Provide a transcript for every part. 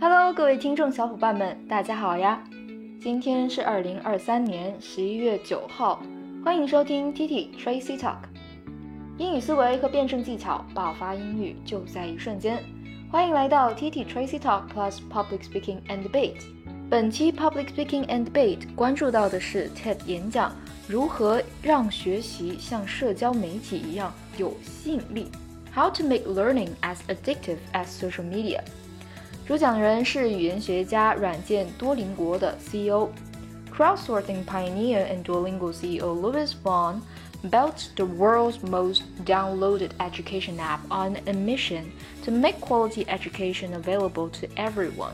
Hello，各位听众小伙伴们，大家好呀！今天是二零二三年十一月九号，欢迎收听 Titi Tracy Talk，英语思维和辩证技巧，爆发英语就在一瞬间。欢迎来到 Titi Tracy Talk Plus Public Speaking and Debate。本期 Public Speaking and Debate 关注到的是 TED 演讲如何让学习像社交媒体一样有吸引力，How to make learning as addictive as social media。主讲人是语言学家、软件多邻国的 CEO、crowdsourcing pioneer and Duolingo CEO Louis Vuong Built the world's most downloaded education app on a mission to make quality education available to everyone.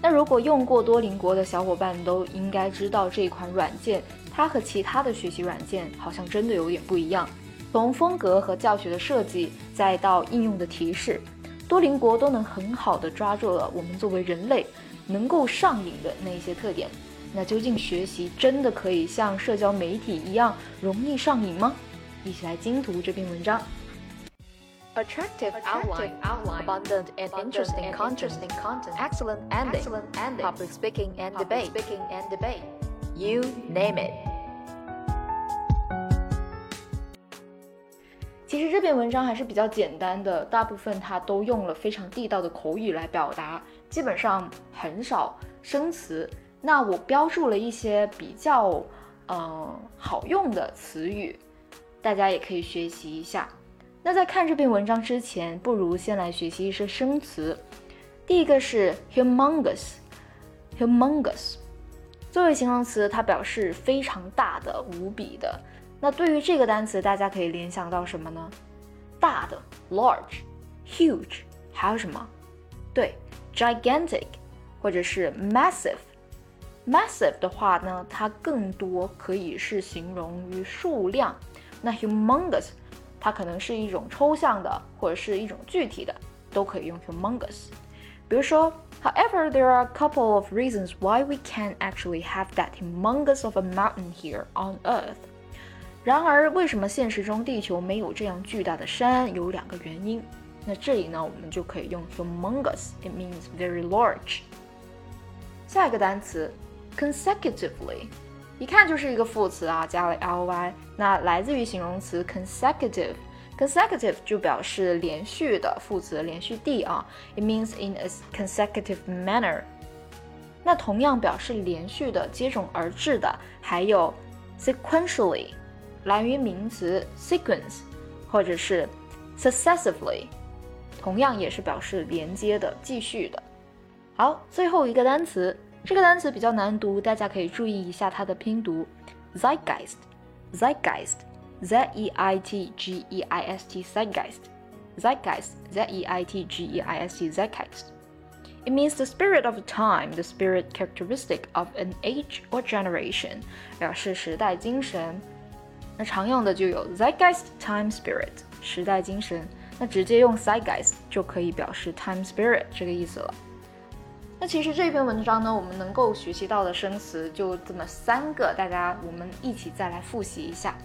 那如果用过多邻国的小伙伴都应该知道这款软件，它和其他的学习软件好像真的有点不一样。从风格和教学的设计，再到应用的提示，多邻国都能很好的抓住了我们作为人类能够上瘾的那些特点。那究竟学习真的可以像社交媒体一样容易上瘾吗？一起来精读这篇文章。Attractive outline, abundant and interesting content, excellent ending, public speaking and debate, you name it. 其实这篇文章还是比较简单的，大部分它都用了非常地道的口语来表达，基本上很少生词。那我标注了一些比较嗯好用的词语，大家也可以学习一下。那在看这篇文章之前，不如先来学习一些生词。第一个是 humongous，humongous 作为形容词，它表示非常大的、无比的。那对于这个单词，大家可以联想到什么呢？大的 large、huge，还有什么？对，gigantic，或者是 massive。Massive 的话呢，它更多可以是形容于数量。那 humongous，它可能是一种抽象的，或者是一种具体的，都可以用 humongous。比如说，However, there are a couple of reasons why we can't actually have that humongous of a mountain here on Earth. 然而，为什么现实中地球没有这样巨大的山？有两个原因。那这里呢，我们就可以用 humongous，it means very large。下一个单词 consecutively，一看就是一个副词啊，加了 ly，那来自于形容词 consecutive，consecutive 就表示连续的副词，连续地啊，it means in a consecutive manner。那同样表示连续的、接踵而至的，还有 sequentially。来源于名词 sequence，或者是 successively，同样也是表示连接的、继续的。好，最后一个单词，这个单词比较难读，大家可以注意一下它的拼读，zeitgeist，zeitgeist，z e i t g e i s t，zeitgeist，zeitgeist，z e i t g e i s t，zeitgeist。It means the spirit of time, the spirit characteristic of an age or generation，表示时代精神。那常用的就有 zeitgeist time spirit 时代精神，那直接用 zeitgeist 就可以表示 time spirit 这个意思了。 那其实这篇文章呢，我们能够学习到的生词就这么三个，大家我们一起再来复习一下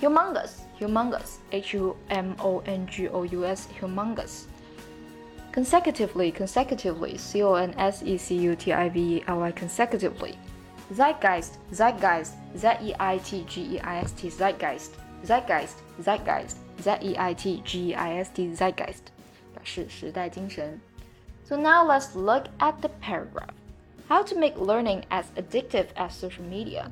：humongous humongous h u m o n g o u s humongous。consecutively consecutively c o n s e c u t i v e l y consecutively zeitgeist, zeitgeist, z e i t g e i s t, zeitgeist, zeitgeist, zeitgeist, z e i t g e i s t, zeitgeist，表示时代精神。So now let's look at the paragraph. How to make learning as addictive as social media.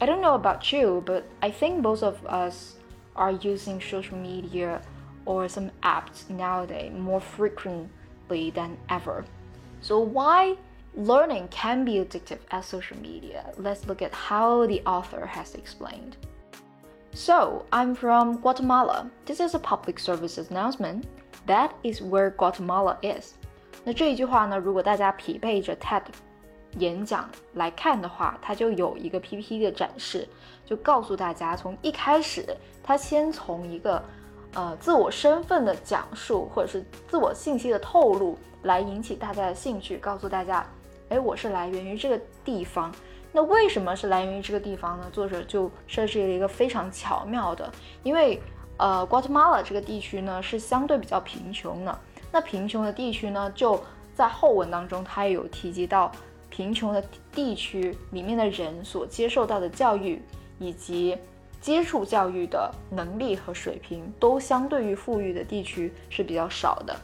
I don't know about you, but I think most of us are using social media or some apps nowadays more frequently than ever. So why Learning can be addictive as social media. Let's look at how the author has explained. So, I'm from Guatemala. This is a public service announcement. That is where Guatemala is. 那这一句话呢，如果大家匹配着 TED 演讲来看的话，它就有一个 PPT 的展示，就告诉大家从一开始，他先从一个呃自我身份的讲述，或者是自我信息的透露，来引起大家的兴趣，告诉大家，哎，我是来源于这个地方。那为什么是来源于这个地方呢？作者就设置了一个非常巧妙的，因为呃，Guatemala 这个地区呢是相对比较贫穷的。那贫穷的地区呢，就在后文当中，他也有提及到贫穷的地区里面的人所接受到的教育以及接触教育的能力和水平，都相对于富裕的地区是比较少的。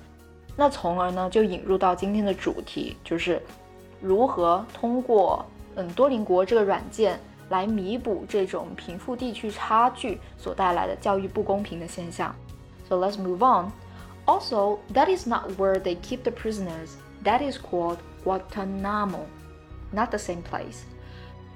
那从而呢，就引入到今天的主题，就是如何通过。嗯，多邻国这个软件来弥补这种贫富地区差距所带来的教育不公平的现象。So let's move on. Also, that is not where they keep the prisoners. That is called Guantanamo, not the same place.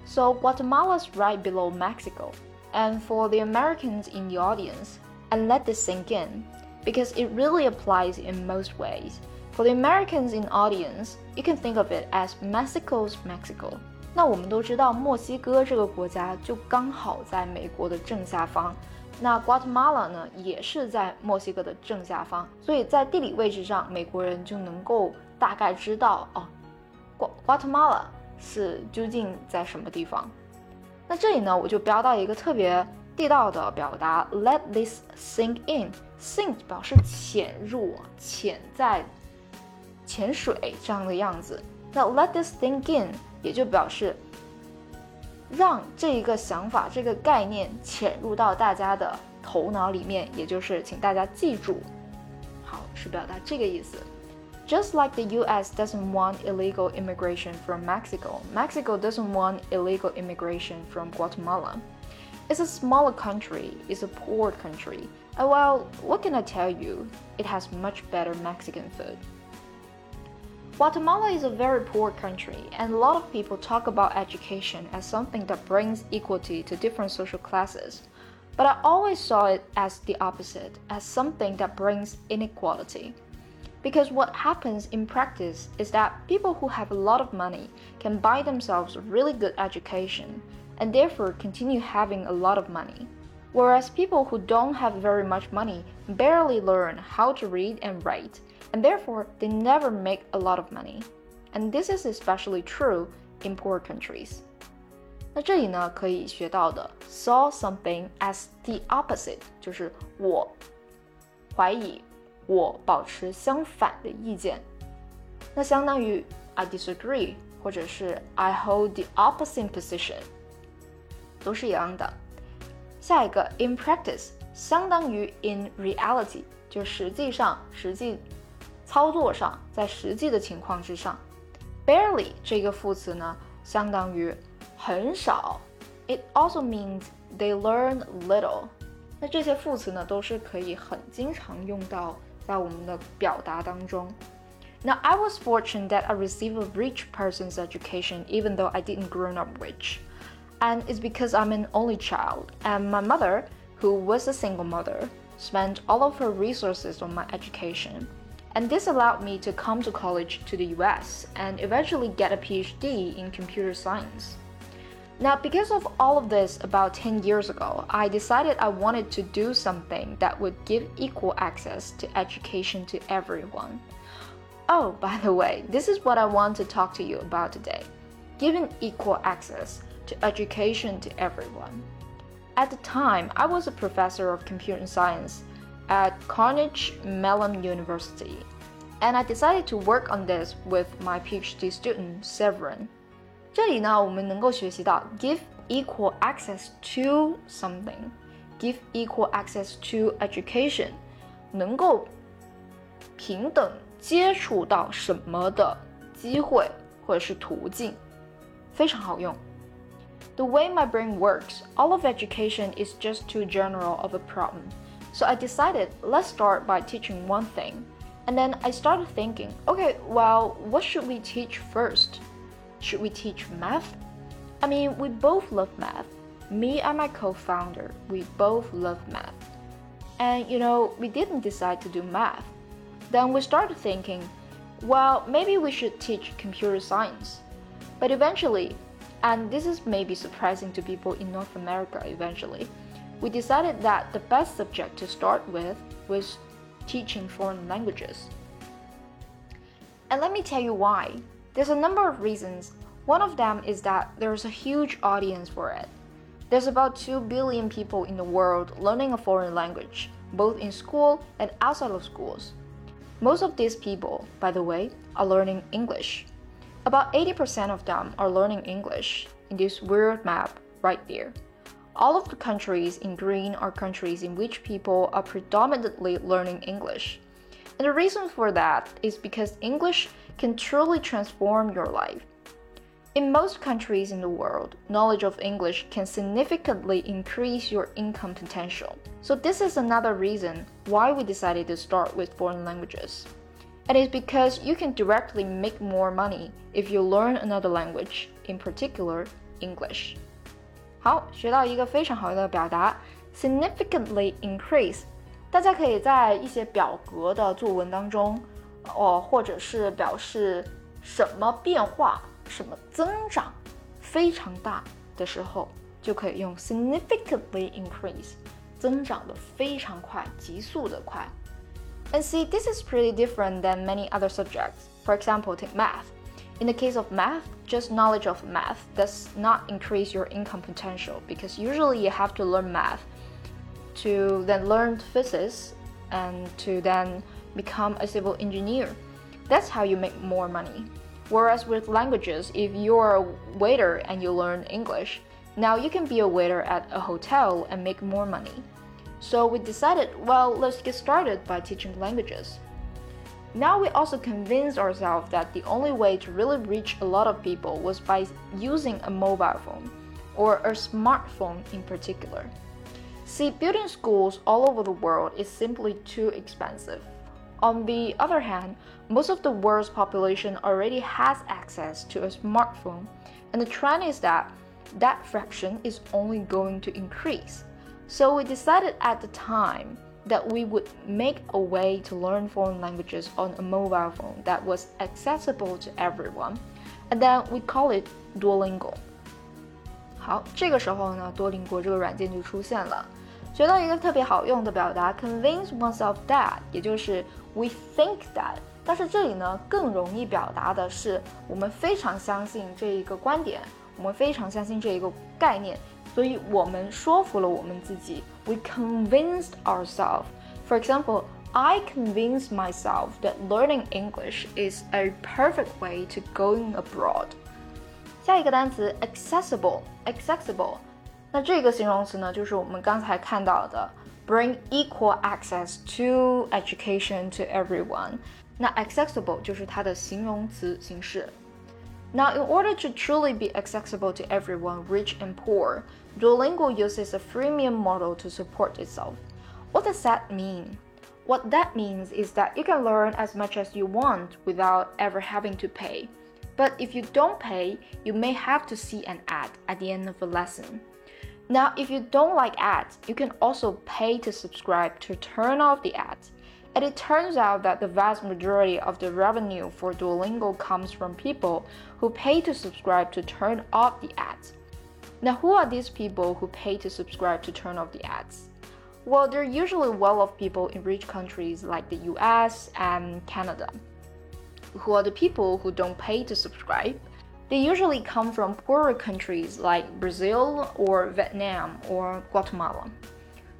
So Guatemala is right below Mexico. And for the Americans in the audience, and let this sink in, because it really applies in most ways. For the Americans in audience, you can think of it as Mexico's Mexico. 那我们都知道，墨西哥这个国家就刚好在美国的正下方， 那 Guatemala 呢也是在墨西哥的正下方，所以在地理位置上，美国人就能够大概知道哦，Guatemala 是究竟在什么地方。那这里呢，我就标到一个特别地道的表达，Let this sink in，sink 表示潜入、潜在、潜水这样的样子。那 Let this sink in。也就表示让这一个想法、这个概念潜入到大家的头脑里面，也就是请大家记住，好是表达这个意思。Just like the U.S. doesn't want illegal immigration from Mexico, Mexico doesn't want illegal immigration from Guatemala. It's a smaller country, it's a poor country, and well, what can I tell you? It has much better Mexican food. Guatemala is a very poor country, and a lot of people talk about education as something that brings equality to different social classes. But I always saw it as the opposite, as something that brings inequality. Because what happens in practice is that people who have a lot of money can buy themselves a really good education and therefore continue having a lot of money. Whereas people who don't have very much money barely learn how to read and write and therefore they never make a lot of money. And this is especially true in poor countries. 那这里呢，可以学到的 saw something as the opposite，就是我怀疑，我保持相反的意见。那相当于 I disagree，或者是 I hold the opposite position，都是一样的。下一个 in practice 相当于 in reality，就实际上实际 操作上，在实际的情况之上，barely 这个副词呢，相当于很少。It also means they learn little。那这些副词呢，都是可以很经常用到在我们的表达当中。Now I was fortunate that I received a rich person's education, even though I didn't grow up rich, and it's because I'm an only child, and my mother, who was a single mother, spent all of her resources on my education and this allowed me to come to college to the US and eventually get a PhD in computer science. Now, because of all of this about 10 years ago, I decided I wanted to do something that would give equal access to education to everyone. Oh, by the way, this is what I want to talk to you about today giving equal access to education to everyone. At the time, I was a professor of computer science at Carnegie Mellon University, and I decided to work on this with my PhD student Severin. 这里呢，我们能够学习到 give equal access to something, give equal access to education，能够平等接触到什么的机会或者是途径，非常好用。The way my brain works, all of education is just too general of a problem. So I decided let's start by teaching one thing. and then I started thinking, okay, well, what should we teach first? Should we teach math? I mean, we both love math. Me and my co founder, we both love math. And you know, we didn't decide to do math. Then we started thinking, well, maybe we should teach computer science. But eventually, and this is maybe surprising to people in North America eventually, we decided that the best subject to start with with teaching foreign languages. And let me tell you why. There's a number of reasons. One of them is that there's a huge audience for it. There's about 2 billion people in the world learning a foreign language, both in school and outside of schools. Most of these people, by the way, are learning English. About 80% of them are learning English in this weird map right there. All of the countries in green are countries in which people are predominantly learning English. And the reason for that is because English can truly transform your life. In most countries in the world, knowledge of English can significantly increase your income potential. So, this is another reason why we decided to start with foreign languages. And it's because you can directly make more money if you learn another language, in particular English. 好，学到一个非常好的表达，significantly increase。大家可以在一些表格的作文当中，哦，或者是表示什么变化。什么增长非常大的时候，就可以用 significantly increase，增长的非常快，急速的快。And see, this is pretty different than many other subjects. For example, take math. In the case of math, just knowledge of math does not increase your income potential because usually you have to learn math to then learn physics and to then become a civil engineer. That's how you make more money. Whereas with languages, if you're a waiter and you learn English, now you can be a waiter at a hotel and make more money. So we decided, well, let's get started by teaching languages. Now we also convinced ourselves that the only way to really reach a lot of people was by using a mobile phone, or a smartphone in particular. See, building schools all over the world is simply too expensive. On the other hand, most of the world's population already has access to a smartphone, and the trend is that that fraction is only going to increase. So we decided at the time that we would make a way to learn foreign languages on a mobile phone that was accessible to everyone, and then we call it Duolingo. 好，这个时候呢，多邻国这个软件就出现了。学到一个特别好用的表达，convince oneself that，也就是 we think that。但是这里呢，更容易表达的是我们非常相信这一个观点，我们非常相信这一个概念， 所以我们说服了我们自己。We convinced ourselves. For example, I convinced myself that learning English is a perfect way to going abroad. 下一个单词 accessible accessible，那这个形容词呢，就是我们刚才看到的 bring equal access to education to everyone。那 accessible 就是它的形容词形式。Now, in order to truly be accessible to everyone, rich and poor, Duolingo uses a freemium model to support itself. What does that mean? What that means is that you can learn as much as you want without ever having to pay. But if you don't pay, you may have to see an ad at the end of a lesson. Now, if you don't like ads, you can also pay to subscribe to turn off the ads. And it turns out that the vast majority of the revenue for Duolingo comes from people who pay to subscribe to turn off the ads. Now, who are these people who pay to subscribe to turn off the ads? Well, they're usually well off people in rich countries like the US and Canada. Who are the people who don't pay to subscribe? They usually come from poorer countries like Brazil or Vietnam or Guatemala.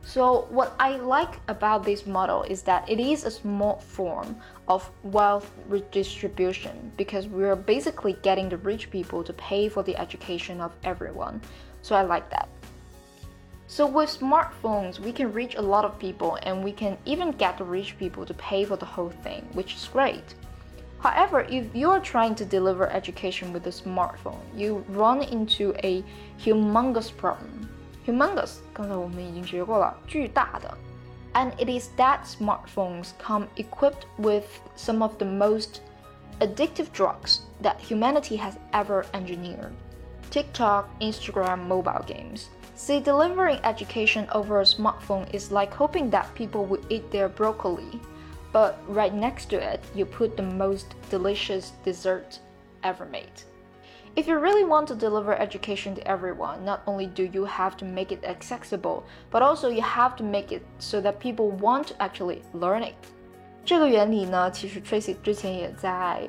So, what I like about this model is that it is a small form of wealth redistribution because we're basically getting the rich people to pay for the education of everyone. So, I like that. So, with smartphones, we can reach a lot of people and we can even get the rich people to pay for the whole thing, which is great. However, if you're trying to deliver education with a smartphone, you run into a humongous problem humongous，刚才我们已经学过了，巨大的。 And it is that smartphones come equipped with some of the most addictive drugs that humanity has ever engineered. TikTok, Instagram, mobile games. See, delivering education over a smartphone is like hoping that people will eat their broccoli, but right next to it, you put the most delicious dessert ever made. If you really want to deliver education to everyone, not only do you have to make it accessible, but also you have to make it so that people want to actually learn it. 这个原理呢，其实 Tracy 之前也在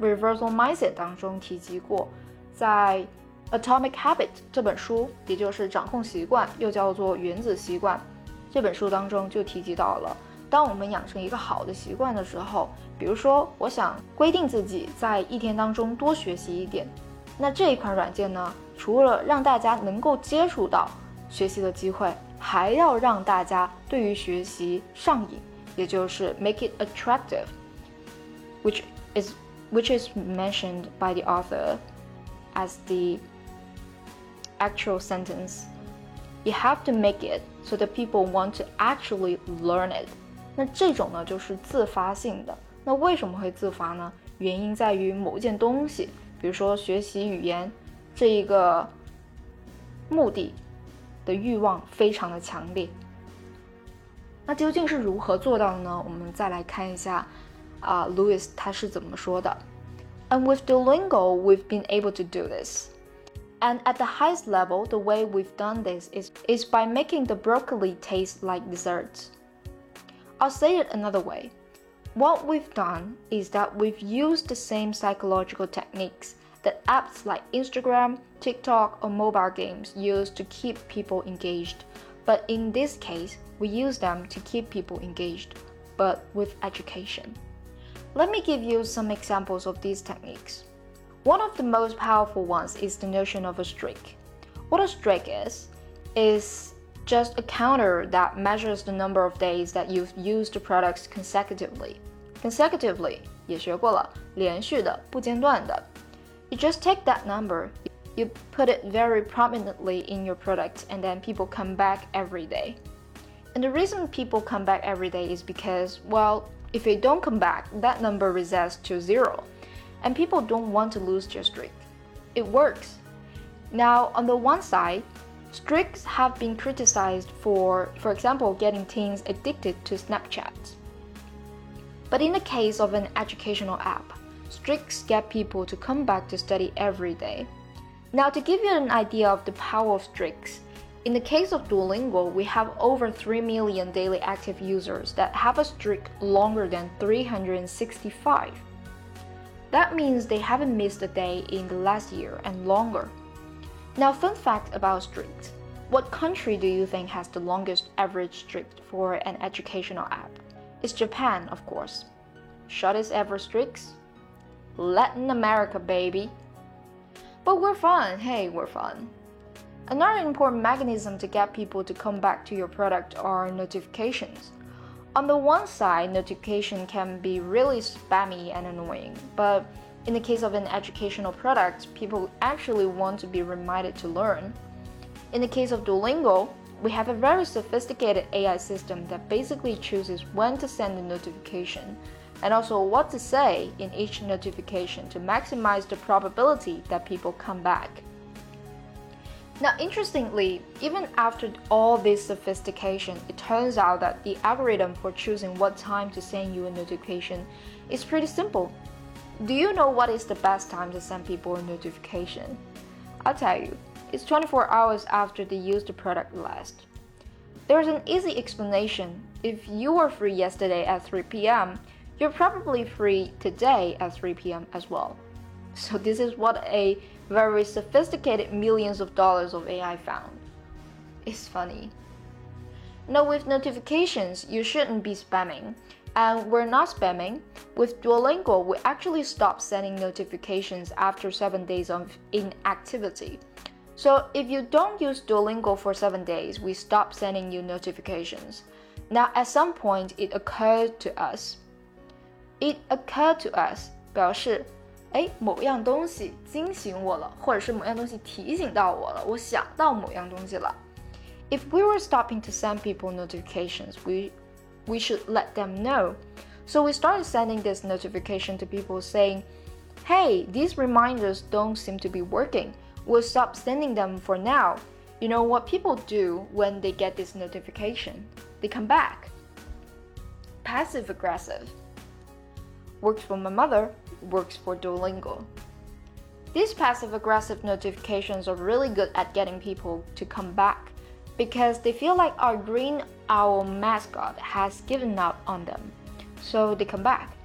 Reversal Mindset 当中提及过，在 Atomic Habit 这本书，也就是掌控习惯，又叫做原子习惯这本书当中就提及到了，当我们养成一个好的习惯的时候，比如说我想规定自己在一天当中多学习一点，那这一款软件呢，除了让大家能够接触到学习的机会，还要让大家对于学习上瘾，也就是 make it attractive，which is which is mentioned by the author as the actual sentence. You have to make it so that people want to actually learn it. 那这种呢就是自发性的。那为什么会自罚呢？原因在于某件东西，比如说学习语言这一个目的的欲望非常的强烈。那究竟是如何做到的呢？我们再来看一下啊、呃、，Luis 他是怎么说的？And with Duolingo, we've been able to do this. And at the highest level, the way we've done this is, is by making the broccoli taste like dessert. I'll say it another way. What we've done is that we've used the same psychological techniques that apps like Instagram, TikTok, or mobile games use to keep people engaged. But in this case, we use them to keep people engaged, but with education. Let me give you some examples of these techniques. One of the most powerful ones is the notion of a streak. What a streak is, is just a counter that measures the number of days that you've used the products consecutively Consecutively 也学过了，连续的，不间断的。You just take that number, you put it very prominently in your product, and then people come back every day. And the reason people come back every day is because, well, if they don't come back, that number resets to zero and people don't want to lose their streak. It works. Now, on the one side, streaks have been criticized for, for example, getting teens addicted to Snapchat. But in the case of an educational app, streaks get people to come back to study every day. Now, to give you an idea of the power of streaks, in the case of Duolingo, we have over 3 million daily active users that have a streak longer than 365. That means they haven't missed a day in the last year and longer. Now, fun fact about streaks. What country do you think has the longest average streak for an educational app? It's Japan, of course. Shortest ever streaks? Latin America, baby. But we're fun. Hey, we're fun. Another important mechanism to get people to come back to your product are notifications. On the one side, notification can be really spammy and annoying, but in the case of an educational product, people actually want to be reminded to learn. In the case of Duolingo, we have a very sophisticated AI system that basically chooses when to send the notification and also what to say in each notification to maximize the probability that people come back. Now, interestingly, even after all this sophistication, it turns out that the algorithm for choosing what time to send you a notification is pretty simple. Do you know what is the best time to send people a notification? I'll tell you, it's 24 hours after they used the product last. There's an easy explanation. If you were free yesterday at 3 p.m., you're probably free today at 3 p.m. as well. So, this is what a very sophisticated millions of dollars of AI found. It's funny. Now, with notifications, you shouldn't be spamming. And we're not spamming. With Duolingo, we actually stop sending notifications after 7 days of inactivity. So, if you don't use Duolingo for 7 days, we stop sending you notifications. Now, at some point, it occurred to us. It occurred to us 表示哎，某样东西惊醒我了，或者是某样东西提醒到我了，我想到某样东西了。If we were stopping to send people notifications, we we should let them know. So we started sending this notification to people saying, "Hey, these reminders don't seem to be working. We'll stop sending them for now." You know what people do when they get this notification? They come back. Passive aggressive. Works for my mother, works for Duolingo. These passive aggressive notifications are really good at getting people to come back because they feel like our green owl mascot has given up on them. So they come back.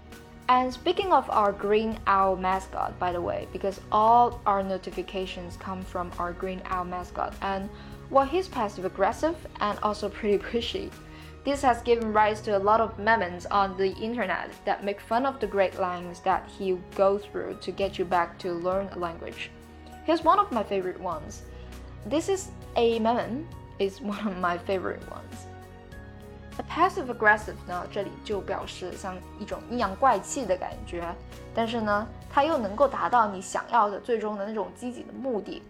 And speaking of our green owl mascot, by the way, because all our notifications come from our green owl mascot, and while he's passive aggressive and also pretty pushy, this has given rise to a lot of memes on the internet that make fun of the great lines that he goes through to get you back to learn a language. Here's one of my favorite ones. This is a meme, is one of my favorite ones. A passive aggressive 呢，这里就表示像一种阴阳怪气的感觉，但是呢，它又能够达到你想要的最终的那种积极的目的。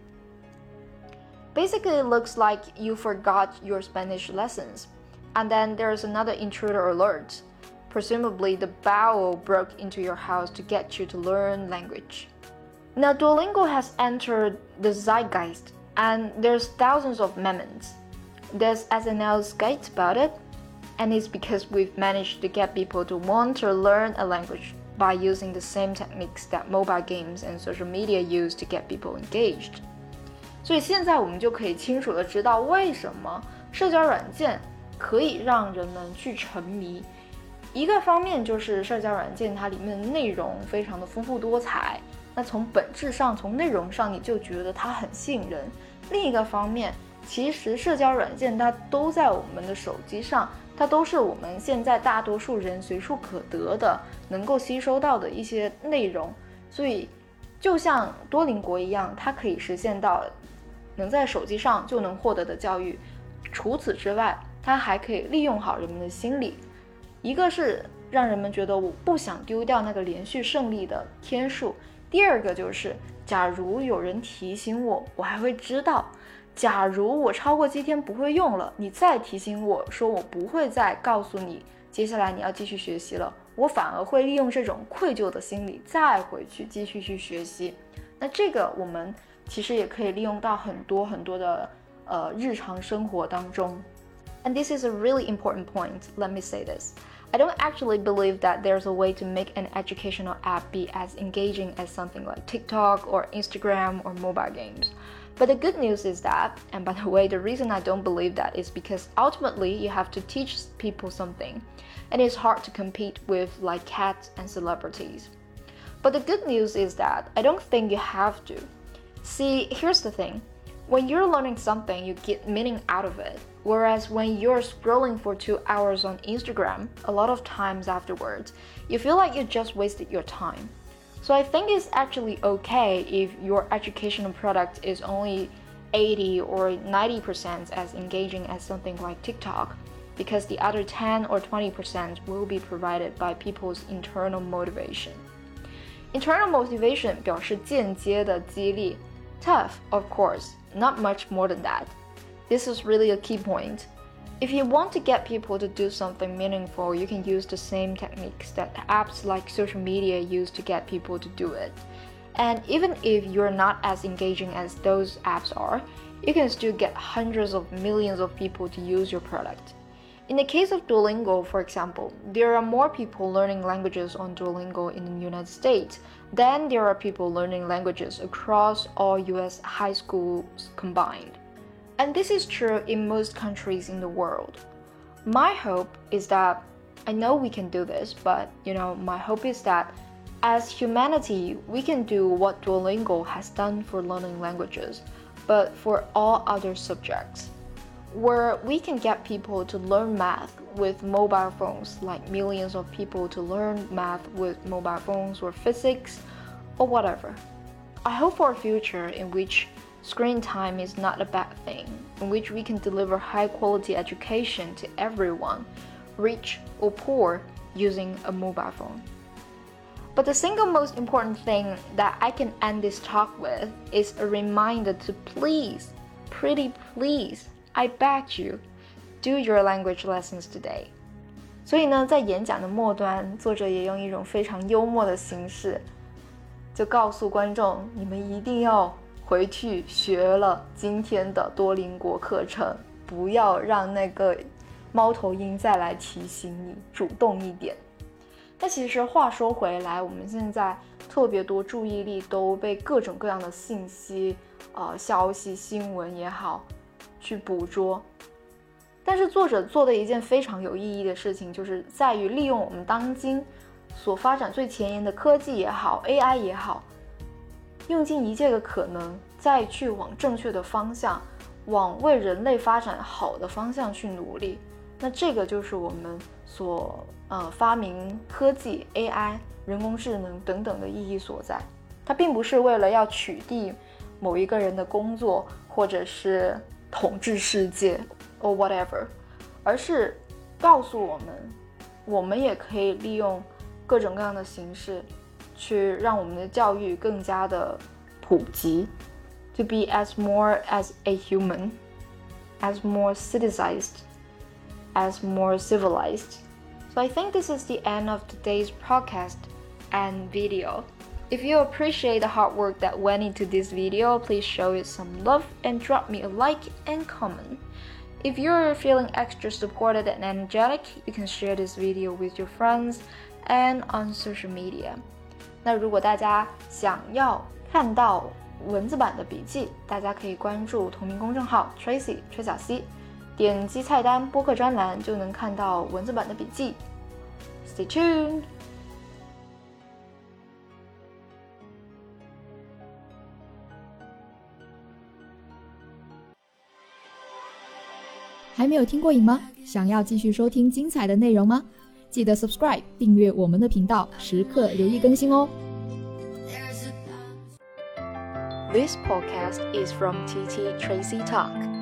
Basically, it looks like you forgot your Spanish lessons, and then there's another intruder alert. Presumably, the bowel broke into your house to get you to learn language. Now, Duolingo has entered the zeitgeist, and there's thousands of memes. There's SNL skits about it, and it's because we've managed to get people to want to learn a language by using the same techniques that mobile games and social media use to get people engaged. 所以现在我们就可以清楚的知道为什么社交软件可以让人们去沉迷。一个方面就是社交软件它里面的内容非常的丰富多彩，那从本质上从内容上你就觉得它很吸引人。另一个方面，其实社交软件它都在我们的手机上，它都是我们现在大多数人随处可得的，能够吸收到的一些内容。所以，就像多邻国一样，它可以实现到能在手机上就能获得的教育。除此之外，它还可以利用好人们的心理，一个是让人们觉得我不想丢掉那个连续胜利的天数，第二个就是假如有人提醒我，我还会知道。假如我超过七天不会用了，你再提醒我说我不会再告诉你，接下来你要继续学习了，我反而会利用这种愧疚的心理再回去继续去学习。那这个我们其实也可以利用到很多很多的呃日常生活当中。And this is a really important point. Let me say this. I don't actually believe that there's a way to make an educational app be as engaging as something like TikTok or Instagram or mobile games. But the good news is that, and by the way, the reason I don't believe that is because ultimately you have to teach people something, and it's hard to compete with like cats and celebrities. But the good news is that I don't think you have to. See, here's the thing when you're learning something, you get meaning out of it. Whereas when you're scrolling for two hours on Instagram, a lot of times afterwards, you feel like you just wasted your time. So I think it's actually okay if your educational product is only 80 or 90% as engaging as something like TikTok, because the other 10 or 20% will be provided by people's internal motivation. Internal motivation 表示间接的激励 Tough, of course, not much more than that. This is really a key point. If you want to get people to do something meaningful, you can use the same techniques that apps like social media use to get people to do it. And even if you're not as engaging as those apps are, you can still get hundreds of millions of people to use your product. In the case of Duolingo, for example, there are more people learning languages on Duolingo in the United States than there are people learning languages across all US high schools combined. And this is true in most countries in the world. My hope is that I know we can do this, but you know, my hope is that as humanity, we can do what Duolingo has done for learning languages, but for all other subjects, where we can get people to learn math with mobile phones, like millions of people to learn math with mobile phones or physics or whatever. I hope for a future in which Screen time is not a bad thing, in which we can deliver high quality education to everyone, rich or poor, using a mobile phone. But the single most important thing that I can end this talk with is a reminder to please, pretty please, I beg you, do your language lessons today. 所以呢，在演讲的末端，作者也用一种非常幽默的形式，就告诉观众，你们一定要 回去学了今天的多邻国课程，不要让那个猫头鹰再来提醒你，主动一点。那其实话说回来，我们现在特别多注意力都被各种各样的信息、呃消息、新闻也好去捕捉。但是作者做的一件非常有意义的事情，就是在于利用我们当今所发展最前沿的科技也好，AI 也好，用尽一切的可能，再去往正确的方向，往为人类发展好的方向去努力。那这个就是我们所呃发明科技、AI、人工智能等等的意义所在。它并不是为了要取缔某一个人的工作，或者是统治世界。or whatever，而是告诉我们，我们也可以利用各种各样的形式，去让我们的教育更加的普及，to be as more as a human, as more citizenized, as more civilized. So I think this is the end of today's podcast and video. If you appreciate the hard work that went into this video, please show it some love and drop me a like and comment. If you're feeling extra supported and energetic, you can share this video with your friends and on social media. 那如果大家想要看到文字版的笔记，大家可以关注同名公众号 Tracy 崔小溪，点击菜单播客专栏就能看到文字版的笔记。Stay tuned. 还没有听过瘾吗？想要继续收听精彩的内容吗？记得 subscribe 订阅我们的频道，时刻留意更新哦。 This podcast is from TT Tracy Talk.